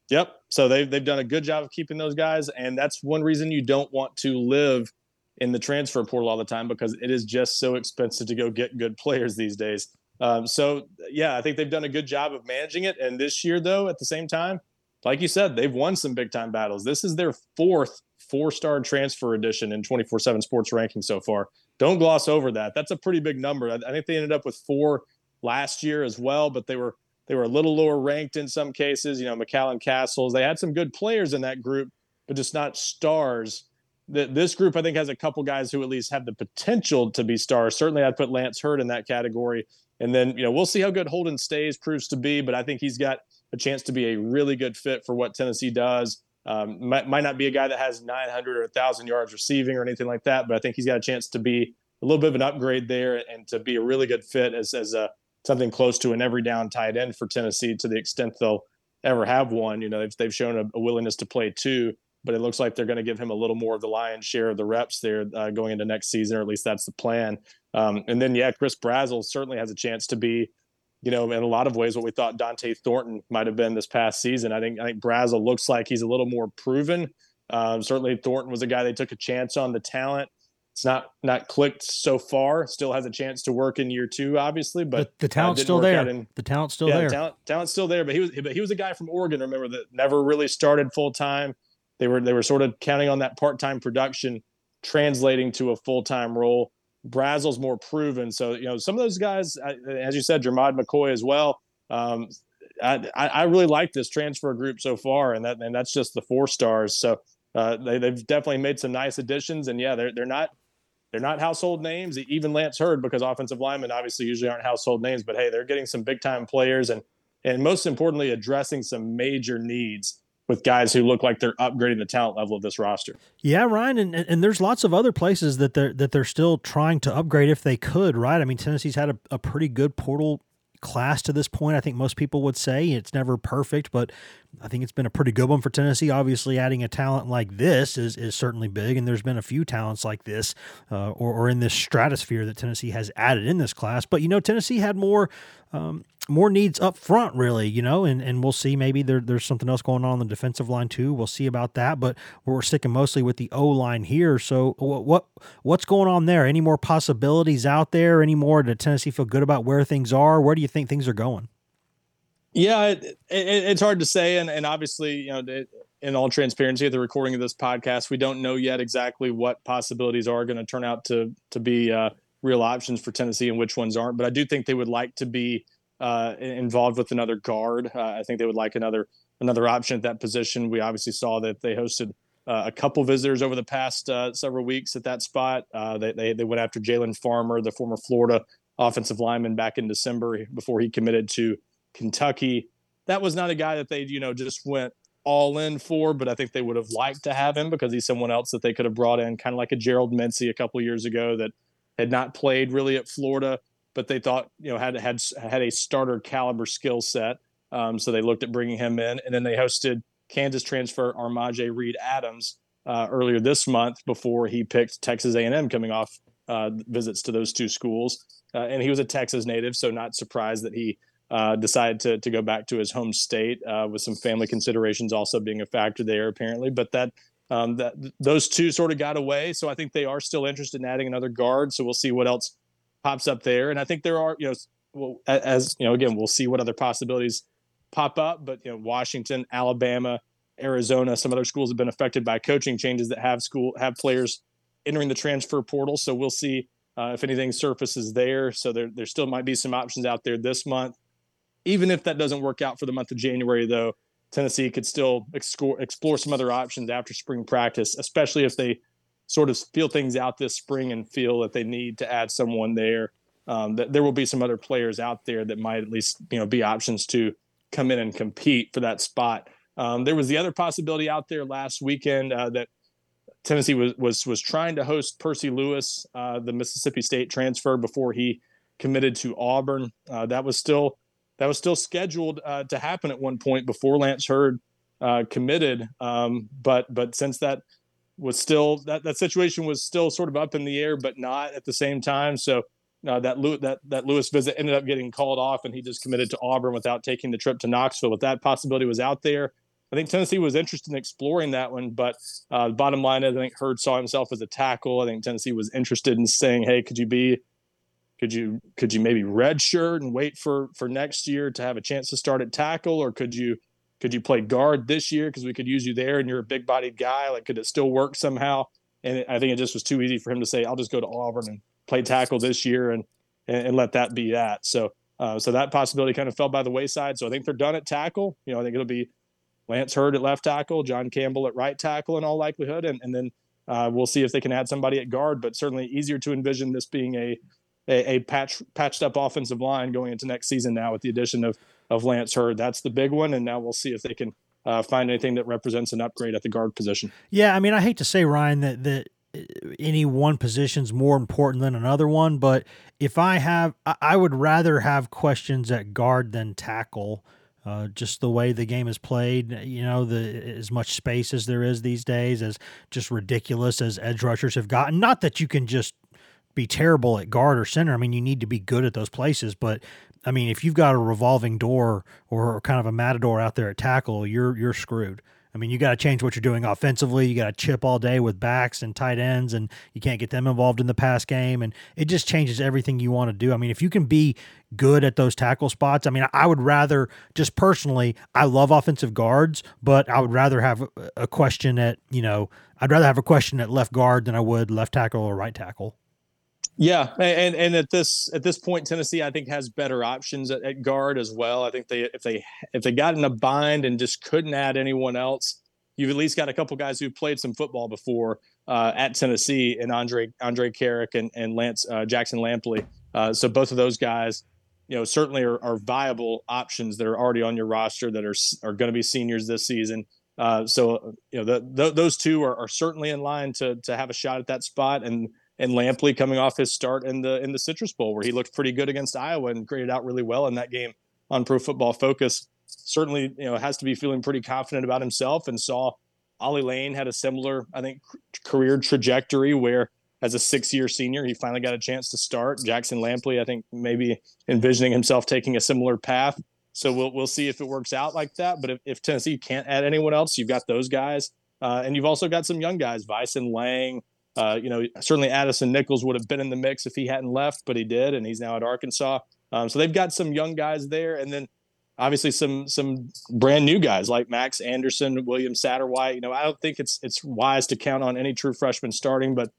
Yep. So they've they've done a good job of keeping those guys, and that's one reason you don't want to live in the transfer portal all the time because it is just so expensive to go get good players these days. Um, so yeah, I think they've done a good job of managing it. And this year, though, at the same time, like you said, they've won some big time battles. This is their fourth four star transfer edition in 24 7 sports ranking so far. Don't gloss over that. That's a pretty big number. I think they ended up with four last year as well, but they were they were a little lower ranked in some cases. You know, McCallan Castles. They had some good players in that group, but just not stars. This group, I think, has a couple guys who at least have the potential to be stars. Certainly, I'd put Lance Heard in that category. And then, you know, we'll see how good Holden Staes proves to be, but I think he's got a chance to be a really good fit for what Tennessee does. Um, might, might not be a guy that has 900 or 1,000 yards receiving or anything like that, but I think he's got a chance to be a little bit of an upgrade there and to be a really good fit as, as a something close to an every down tight end for Tennessee to the extent they'll ever have one. You know, they've, they've shown a, a willingness to play two, but it looks like they're going to give him a little more of the lion's share of the reps there uh, going into next season, or at least that's the plan. Um, and then, yeah, Chris Brazzell certainly has a chance to be, you know, in a lot of ways, what we thought Dont'e Thornton might have been this past season. I think I think Brazzell looks like he's a little more proven. Um, certainly, Thornton was a guy they took a chance on the talent. It's not not clicked so far. Still has a chance to work in year two, obviously, but the, the talent's uh, still there. In, the talent's still yeah, there. Talent, talent's still there, but he was but he was a guy from Oregon. Remember that never really started full time. They were they were sort of counting on that part time production translating to a full time role. Brazzell's more proven. So, you know, some of those guys, as you said, Jermod McCoy as well. Um, I, I really like this transfer group so far, and that and that's just the four stars. So uh, they, they've definitely made some nice additions, and yeah, they're they're not they're not household names. Even Lance Heard, because offensive linemen obviously usually aren't household names, but hey, they're getting some big time players, and and most importantly, addressing some major needs with guys who look like they're upgrading the talent level of this roster. Yeah, Ryan, and, and there's lots of other places that they're that they're still trying to upgrade if they could, right? I mean, Tennessee's had a, a pretty good portal class to this point. I think most people would say it's never perfect, but I think it's been a pretty good one for Tennessee. Obviously, adding a talent like this is, is certainly big, and there's been a few talents like this uh, or, or in this stratosphere that Tennessee has added in this class. But, you know, Tennessee had more um, more needs up front, really, you know, and, and we'll see. Maybe there, there's something else going on on the defensive line too. We'll see about that, but we're sticking mostly with the O line here. So what, what what's going on there? Any more possibilities out there? Any more? Did Tennessee feel good about where things are? Where do you think things are going? Yeah, it, it, it's hard to say, and, and obviously, you know, it, in all transparency, at the recording of this podcast, we don't know yet exactly what possibilities are going to turn out to to be uh, real options for Tennessee and which ones aren't. But I do think they would like to be uh, involved with another guard. Uh, I think they would like another another option at that position. We obviously saw that they hosted uh, a couple visitors over the past uh, several weeks at that spot. Uh, they, they, they went after Jalen Farmer, the former Florida offensive lineman, back in December before he committed to Kentucky. That was not a guy that they you know just went all in for, but I think they would have liked to have him because he's someone else that they could have brought in, kind of like a Gerald Mincey a couple years ago that had not played really at Florida but they thought you know had had had a starter caliber skill set. Um, so they looked at bringing him in, and then they hosted Kansas transfer Armaje Reed Adams uh, earlier this month before he picked Texas A&M, coming off uh, visits to those two schools. Uh, and he was a Texas native, so not surprised that he uh, decided to to go back to his home state uh, with some family considerations also being a factor there apparently. But that um, that those two sort of got away, so I think they are still interested in adding another guard. So we'll see what else pops up there. And I think there are, you know, well, as you know, again, we'll see what other possibilities pop up. But you know, Washington, Alabama, Arizona, some other schools have been affected by coaching changes that have school have players entering the transfer portal. So we'll see uh, if anything surfaces there. So there, there still might be some options out there this month. Even if that doesn't work out for the month of January, though, Tennessee could still explore, explore some other options after spring practice, especially if they sort of feel things out this spring and feel that they need to add someone there. Um, that there will be some other players out there that might at least you know be options to come in and compete for that spot. Um, there was the other possibility out there last weekend uh, that Tennessee was was was trying to host Percy Lewis, uh, the Mississippi State transfer, before he committed to Auburn. Uh, that was still that was still scheduled uh, to happen at one point before Lance Heard uh, committed. Um, but but since that was still that that situation was still sort of up in the air, but not at the same time. So uh, that that that Lewis visit ended up getting called off, and he just committed to Auburn without taking the trip to Knoxville. But that possibility was out there, I think Tennessee was interested in exploring that one, but uh, bottom line is I think Heard saw himself as a tackle. I think Tennessee was interested in saying, "Hey, could you be, could you could you maybe redshirt and wait for for next year to have a chance to start at tackle, or could you could you play guard this year because we could use you there and you're a big bodied guy? Like, could it still work somehow?" And I think it just was too easy for him to say, "I'll just go to Auburn and play tackle this year and and, and let that be that." So. Uh, so that possibility kind of fell by the wayside. So I think they're done at tackle. You know, I think it'll be Lance Heard at left tackle, John Campbell at right tackle in all likelihood, and, and then uh, we'll see if they can add somebody at guard. But certainly easier to envision this being a a, a patch, patched up offensive line going into next season now with the addition of of Lance Heard. That's the big one, and now we'll see if they can uh, find anything that represents an upgrade at the guard position. Yeah, I mean, I hate to say Ryan that that uh, any one position's more important than another one, but if I have, I would rather have questions at guard than tackle. Uh, just the way the game is played, you know, the as much space as there is these days, as just ridiculous as edge rushers have gotten. Not that you can just be terrible at guard or center. I mean, you need to be good at those places, but I mean, if you've got a revolving door or kind of a matador out there at tackle, you're you're screwed. I mean, you got to change what you're doing offensively. You got to chip all day with backs and tight ends, and you can't get them involved in the pass game. And it just changes everything you want to do. I mean, if you can be good at those tackle spots, I mean, I would rather, just personally, I love offensive guards, but I would rather have a question at, you know, I'd rather have a question at left guard than I would left tackle or right tackle. Yeah, and and at this at this point, Tennessee I think has better options at, at, guard as well. I think they if they if they got in a bind and just couldn't add anyone else, you've at least got a couple guys who played some football before uh, at Tennessee and Andre Andre Karic and and Lance uh, Jackson Lampley. Uh, so both of those guys, you know, certainly are, are, viable options that are already on your roster that are are going to be seniors this season. Uh, so you know the, the, those two are, are certainly in line to to have a shot at that spot and and Lampley coming off his start in the in the Citrus Bowl where he looked pretty good against Iowa and graded out really well in that game on Pro Football Focus. Certainly, you know, has to be feeling pretty confident about himself and saw Ollie Lane had a similar, I think, career trajectory where as a six-year senior, he finally got a chance to start. Jackson Lampley, I think, maybe envisioning himself taking a similar path. So we'll we'll see if it works out like that. But if, if Tennessee can't add anyone else, you've got those guys, uh, and you've also got some young guys, Vysen Lang, uh, you know, certainly Addison Nichols would have been in the mix if he hadn't left, but he did, and he's now at Arkansas. Um, so they've got some young guys there, and then obviously some some brand new guys like Max Anderson, William Satterwhite. You know, I don't think it's it's wise to count on any true freshman starting, but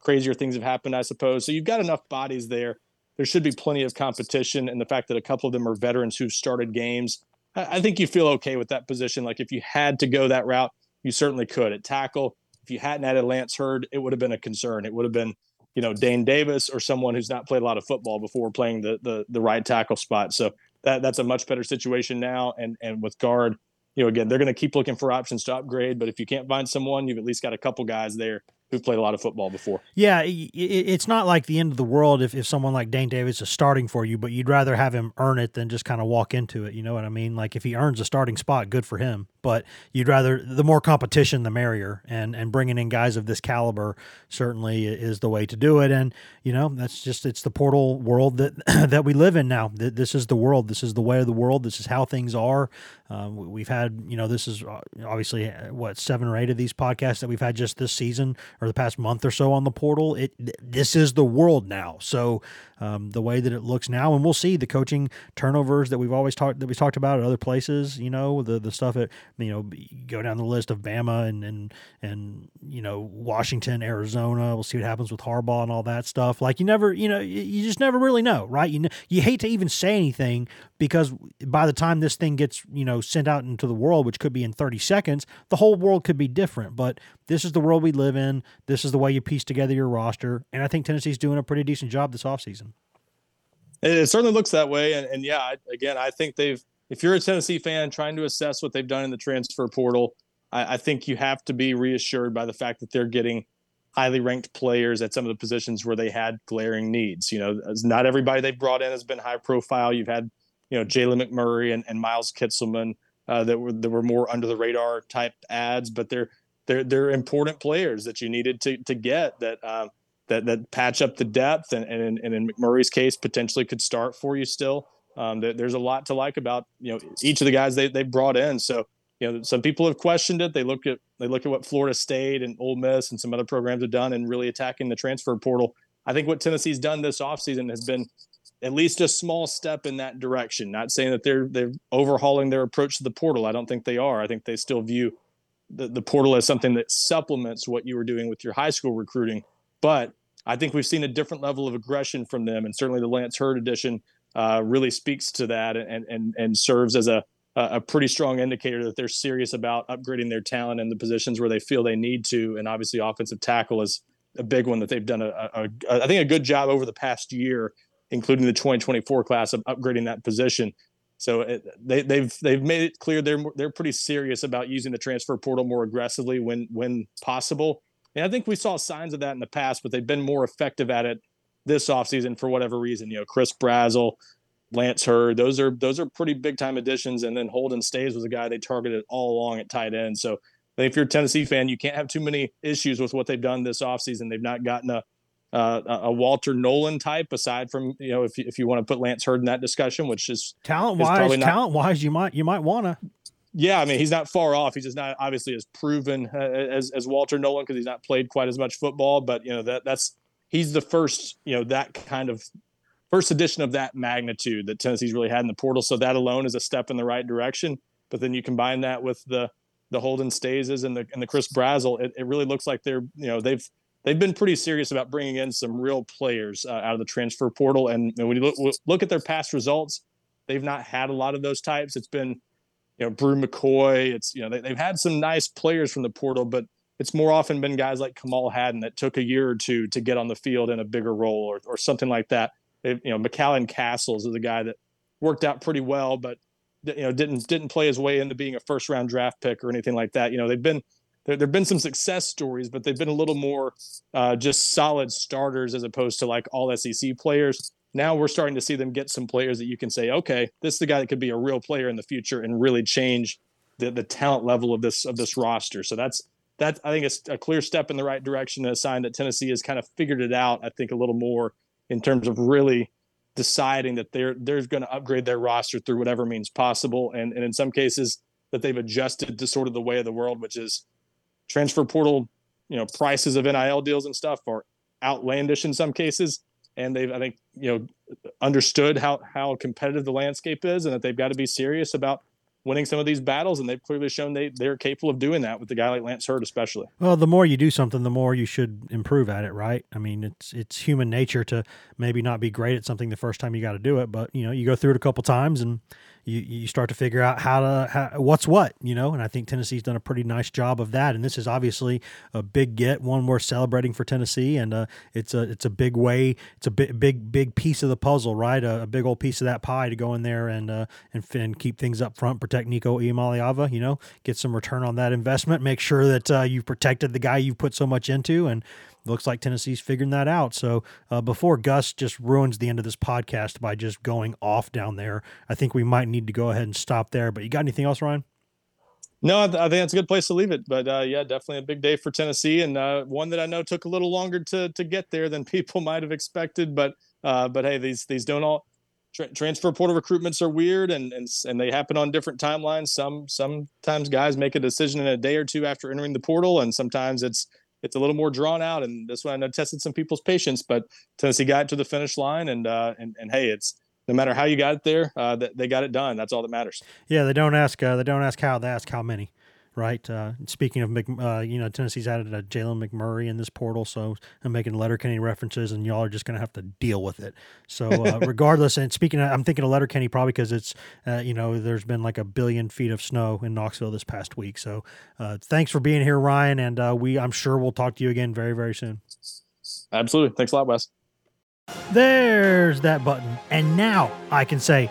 crazier things have happened, I suppose. So you've got enough bodies there. There should be plenty of competition, and the fact that a couple of them are veterans who've started games, I, I think you feel okay with that position. Like if you had to go that route, you certainly could at tackle if you hadn't added Lance Heard, it would have been a concern. It would have been, you know, Dayne Davis or someone who's not played a lot of football before playing the the, the right tackle spot. So that that's a much better situation now. And and with guard, you know, again, they're going to keep looking for options to upgrade. But if you can't find someone, you've at least got a couple guys there who've played a lot of football before. Yeah, it's not like the end of the world if, if someone like Dayne Davis is starting for you, but you'd rather have him earn it than just kind of walk into it. You know what I mean? Like if he earns a starting spot, good for him. But you'd rather the more competition, the merrier. And and bringing in guys of this caliber certainly is the way to do it. And you know that's just it's the portal world that that we live in now. This is the world. This is the way of the world. This is how things are. Um, we've had you know this is uh, obviously uh, what seven or eight of these podcasts that we've had just this season or the past month or so on the portal. It this is the world now. So um, the way that it looks now, and we'll see the coaching turnovers that we've always talked that we talked about at other places. You know the the stuff at you know, go down the list of Bama and and and you know Washington, Arizona. We'll see what happens with Harbaugh and all that stuff. Like you never, you know, you just never really know, right? You you hate to even say anything because by the time this thing gets you know sent out into the world, which could be in 30 seconds, the whole world could be different. But this is the world we live in. This is the way you piece together your roster, and I think Tennessee's doing a pretty decent job this offseason. It certainly looks that way, and, and yeah, again, I think they've. If you're a Tennessee fan trying to assess what they've done in the transfer portal, I, I think you have to be reassured by the fact that they're getting highly ranked players at some of the positions where they had glaring needs. You know, not everybody they've brought in has been high profile. You've had, you know, Jalen McMurray and, and Miles Kitselman uh, that were that were more under the radar type ads, but they're they're they're important players that you needed to to get that um, that that patch up the depth and, and, and in McMurray's case potentially could start for you still. Um, there's a lot to like about you know each of the guys they they brought in. So you know some people have questioned it. They look at they look at what Florida State and Ole Miss and some other programs have done and really attacking the transfer portal. I think what Tennessee's done this offseason has been at least a small step in that direction. Not saying that they're they're overhauling their approach to the portal. I don't think they are. I think they still view the, the portal as something that supplements what you were doing with your high school recruiting. But I think we've seen a different level of aggression from them, and certainly the Lance Heard edition uh, really speaks to that and and and serves as a a pretty strong indicator that they're serious about upgrading their talent in the positions where they feel they need to. And obviously, offensive tackle is a big one that they've done a, a, a I think a good job over the past year, including the 2024 class of upgrading that position. So it, they, they've they've made it clear they're they're pretty serious about using the transfer portal more aggressively when when possible. And I think we saw signs of that in the past, but they've been more effective at it this offseason for whatever reason. You know, Chris Brazzell, Lance Heard, those are those are pretty big time additions. And then Holden Staes was a guy they targeted all along at tight end. So if you're a Tennessee fan, you can't have too many issues with what they've done this offseason. They've not gotten a uh, a Walter Nolen type, aside from you know if you, if you want to put Lance Heard in that discussion, which is talent wise, talent wise, you might you might want to yeah, I mean, he's not far off. He's just not obviously as proven uh, as as Walter Nolen because he's not played quite as much football. But you know that that's he's the first you know that kind of first edition of that magnitude that Tennessee's really had in the portal. So that alone is a step in the right direction. But then you combine that with the the Holden Staeses and the and the Chris Brazzell, it, it really looks like they're you know they've they've been pretty serious about bringing in some real players uh, out of the transfer portal. And, and when you look, look at their past results, they've not had a lot of those types. It's been you know, Brew McCoy. It's, you know, they, have had some nice players from the portal, but it's more often been guys like Kamal Hadden that took a year or two to get on the field in a bigger role or, or something like that. It, you know, McCallan Castles is a guy that worked out pretty well, but you know, didn't didn't play his way into being a first round draft pick or anything like that. You know, they've been there. There've been some success stories, but they've been a little more uh, just solid starters as opposed to like all SEC players now we're starting to see them get some players that you can say, okay, this is the guy that could be a real player in the future and really change the, the talent level of this of this roster. So that's that I think it's a clear step in the right direction, and a sign that Tennessee has kind of figured it out. I think a little more in terms of really deciding that they're they're going to upgrade their roster through whatever means possible, and and in some cases that they've adjusted to sort of the way of the world, which is transfer portal, you know, prices of NIL deals and stuff are outlandish in some cases and they've I think you know understood how how competitive the landscape is and that they've got to be serious about winning some of these battles, and they've clearly shown they they're capable of doing that with the guy like Lance Heard, especially. Well, the more you do something, the more you should improve at it, right? I mean, it's it's human nature to maybe not be great at something the first time you got to do it, but you know, you go through it a couple times and you, you start to figure out how to how, what's what you know? And i think tennessee's done a pretty nice job of that. And this is obviously a big get one we're celebrating for tennessee. And uh, it's a it's a big way it's a big big big piece of the puzzle right? A, a big old piece of that pie to go in there and uh, and, and keep things up front protect nico Iamaleava, you know get some return on that investment make sure that uh, you've protected the guy you've put so much into. And looks like Tennessee's figuring that out. So uh, before Gus just ruins the end of this podcast by just going off down there, I think we might need to go ahead and stop there. But you got anything else, Ryan? No, I, th- I think that's a good place to leave it. But uh, yeah, definitely a big day for Tennessee, and uh, one that I know took a little longer to to get there than people might have expected. But uh, but hey, these these don't all tra- transfer portal recruitments are weird, and and and they happen on different timelines. Some sometimes guys make a decision in a day or two after entering the portal, and sometimes it's it's a little more drawn out. And this one I know tested some people's patience, but Tennessee got to the finish line, and uh, and and hey, it's no matter how you got it there, uh, they got it done. That's all that matters. Yeah, they don't ask. Uh, they don't ask how. They ask how many right? Uh, speaking of, Mc, uh, you know, Tennessee's added a Jalen McMurray in this portal, so I'm making Letterkenny references, and y'all are just going to have to deal with it. So, uh, regardless, and speaking, of, I'm thinking of Letterkenny probably because it's, uh, you know, there's been like a billion feet of snow in Knoxville this past week. So, uh, thanks for being here, Ryan, and uh, we, I'm sure we'll talk to you again very, very soon. Absolutely. Thanks a lot, Wes. There's that button, and now I can say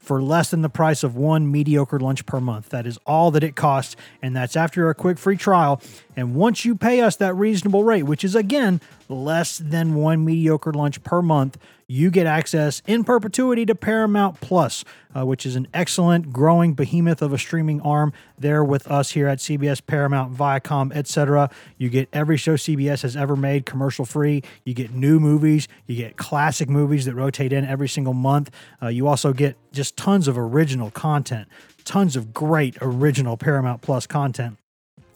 for less than the price of one mediocre lunch per month. That is all that it costs, and that's after a quick free trial. And once you pay us that reasonable rate, which is again less than one mediocre lunch per month, you get access in perpetuity to Paramount Plus, uh, which is an excellent growing behemoth of a streaming arm there with us here at CBS, Paramount, Viacom, etc. You get every show CBS has ever made commercial free. You get new movies. You get classic movies that rotate in every single month. Uh, you also get just tons of original content, tons of great original Paramount Plus content.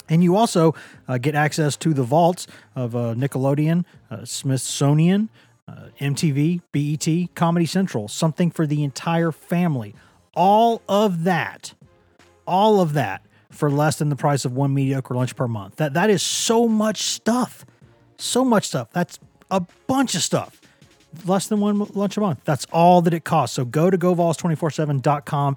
And you also uh, get access to the vaults of uh, Nickelodeon, uh, Smithsonian, uh, MTV, BET, Comedy Central, something for the entire family. All of that, all of that for less than the price of one mediocre lunch per month. That that is so much stuff. So much stuff. That's a bunch of stuff less than one lunch a month. That's all that it costs. So go to govols247.com